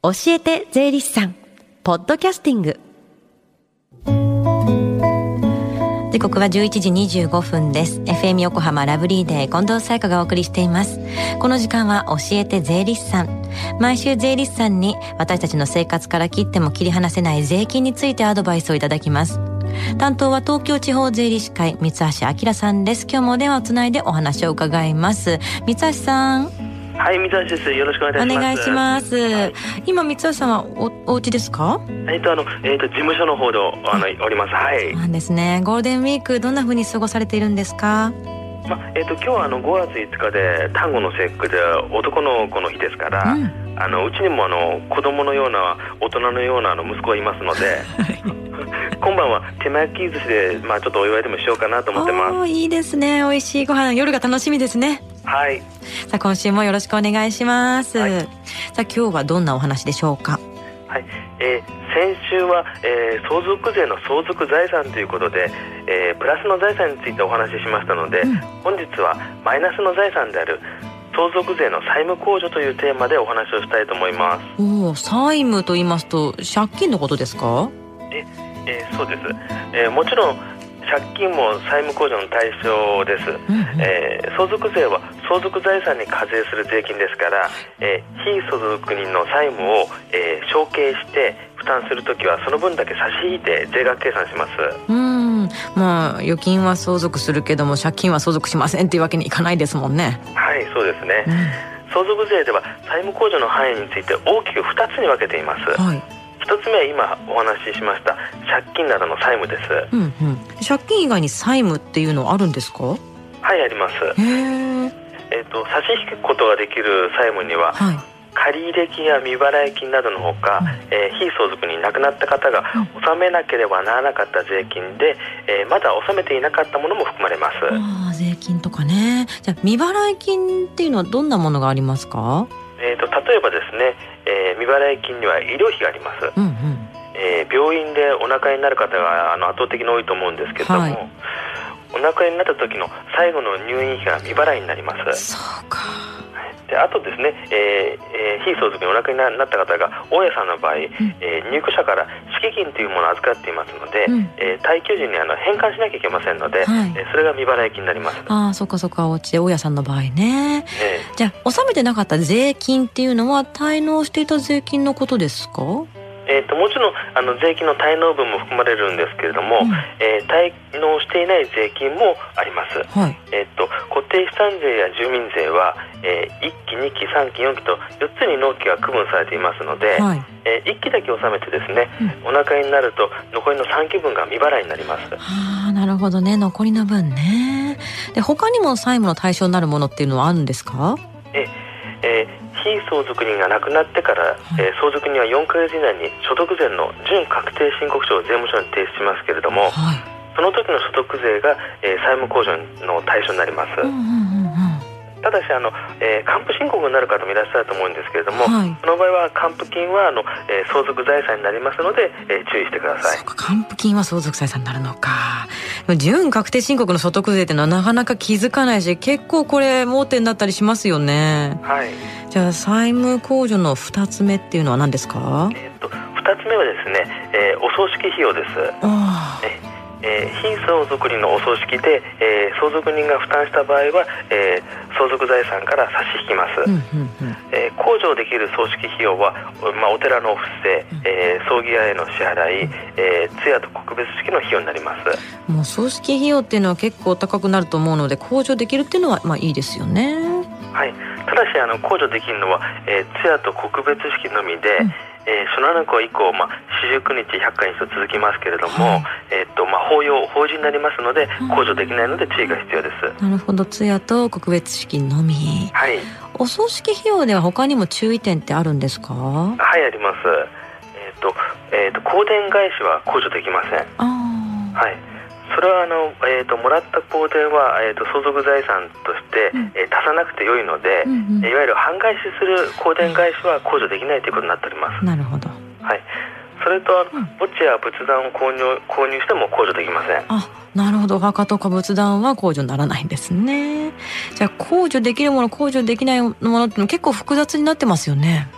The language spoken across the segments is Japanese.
教えて税理士さん。ポッドキャスティング。時刻は11時25分です。FM 横浜ラブリーデー近藤沙耶香がお送りしています。この時間は教えて税理士さん。毎週税理士さんに私たちの生活から切っても切り離せない税金についてアドバイスをいただきます。担当は東京地方税理士会三橋明さんです。今日もお電話をつないでお話を伺います。三橋さん。はい、三橋です。よろしくお願いします。お願いします。はい、今三橋さんはおお家ですか？えっとあのえっと事務所の方であのおります。はい。なんですね。ゴールデンウィークどんな風に過ごされているんですか？まあえっと今日はあの5月5日で単語の節句で男の子の日ですから、うん、あのうちにもあの子供のような大人のようなあの息子がいますので。今晩は手巻き寿司で、まあ、ちょっとお祝いでもしようかなと思ってます。いいですね。美味しいご飯、夜が楽しみですね。はい。さあ、今週もよろしくお願いします。はい、さあ、今日はどんなお話でしょうか？はい。えー、先週は、えー、相続税の相続財産ということで、えー、プラスの財産についてお話ししましたので、うん、本日はマイナスの財産である相続税の債務控除というテーマでお話をしたいと思います。おお、債務と言いますと借金のことですか？え、えー、そうです、えー、もちろん借金も債務控除の対象です、うんうん、えー、相続税は相続財産に課税する税金ですから、えー、非相続人の債務を、えー、承継して負担するときはその分だけ差し引いて税額計算します。うん。まあ預金は相続するけども借金は相続しませんっていうわけにいかないですもんね。はいそうですね、うん、相続税では債務控除の範囲について大きく2つに分けています、はい一つ目は今お話ししました借金などの債務です、うんうん、借金以外に債務っていうのはあるんですか？はいあります。えっ、ー、と差し引くことができる債務には、はい、借入金や未払い金などのほか、うん、えー、非相続に亡くなった方が納めなければならなかった税金で、えー、まだ納めていなかったものも含まれます。あ税金とかね。じゃ未払い金っていうのはどんなものがありますか？えーと、例えばですね、えー、未払い金には医療費があります、うんうん、えー、病院でお腹になる方があの圧倒的に多いと思うんですけれども、はい、お腹になった時の最後の入院費が未払いになります。そうかであとですね、えーえー、非相続にお亡くなりになった方が大家さんの場合、うん、えー、入居者から敷金というものを預かっていますので、うん、えー、退去時にあの返還しなきゃいけませんので、はい、えー、それが未払い金になります。ああそっかそっかお家で大家さんの場合ね、えー、じゃあ納めてなかった税金っていうのは滞納していた税金のことですか？えーと、もちろんあの税金の滞納分も含まれるんですけれども、うん、えー、滞納していない税金もあります、はい、えーと、固定資産税や住民税は、えー、1期2期3期4期と4つに納期が区分されていますので、はい、えー、1期だけ納めてですね、うん、お腹になると残りの3期分が未払いになります。あなるほどね。残りの分ね。で他にも債務の対象になるものっていうのはあるんですか？非相続人が亡くなってから、はい、えー、相続人は4か月以内に所得税の準確定申告書を税務署に提出しますけれども、はい、その時の所得税が、えー、債務控除の対象になります。うんうんただしあの、えー、還付申告になる方もいらっしゃると思うんですけれども、はい、その場合は還付金はあの、えー、相続財産になりますので、えー、注意してください。還付金は相続財産になるのか準確定申告の所得税っていうのはなかなか気づかないし結構これ盲点だったりしますよね。はい。じゃあ債務控除の2つ目っていうのは何ですか、えーと、と2つ目はですね、えー、お葬式費用です。ああ。えー、非相続人のお葬式で、えー、相続人が負担した場合は、えー、相続財産から差し引きます、うんうんうん、えー、控除できる葬式費用は、まあ、お寺のお布施、えー、葬儀屋への支払い、えー、通夜と告別式の費用になります。もう葬式費用っていうのは結構高くなると思うので控除できるっていうのはまあいいですよね。はい。ただしあの控除できるのは、えー、通夜と告別式のみで、うんえー、初七子以降、まあ、四十九日百回日と続きますけれども、はい、えー、っとまあ、法要法事になりますので控除できないので注意が必要です、なるほど。通夜と告別式のみ。はい。お葬式費用では他にも注意点ってあるんですか？はいあります。えー、っと,、えー、っと香典返しは控除できません。あはいそれはあの、えーと、もらった香典は、えーと、相続財産として、うん、えー、足さなくてよいので、うんうん、いわゆる半返しする香典返しは控除できないということになっております。なるほど。はい。それと、うん、墓地や仏壇を購入購入しても控除できません。あ、なるほど。お墓とか仏壇は控除にならないんですね。じゃあ控除できるもの、控除できないものって結構複雑になってますよね。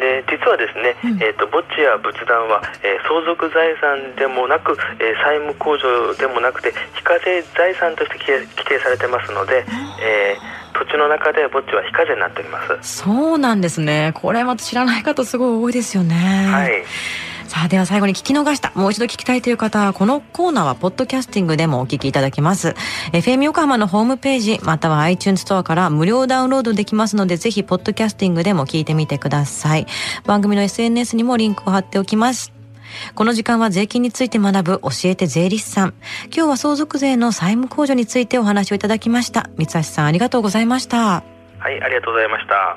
はい。でえー、実はですね、うん、えーと、墓地や仏壇は、えー、相続財産でもなく、えー、債務控除でもなくて非課税財産として規定されてますので、えー、土地の中で墓地は非課税になっております。そうなんですね。これまた知らない方すごい多いですよね。はいさあでは最後に聞き逃したもう一度聞きたいという方はこのコーナーはポッドキャスティングでもお聞きいただけます FM 横浜のホームページまたは iTunes ストアから無料ダウンロードできますのでぜひポッドキャスティングでも聞いてみてください番組の SNS にもリンクを貼っておきますこの時間は税金について学ぶ教えて税理士さん。今日は相続税の債務控除についてお話をいただきました。三橋さんありがとうございました。はい、ありがとうございました。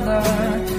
another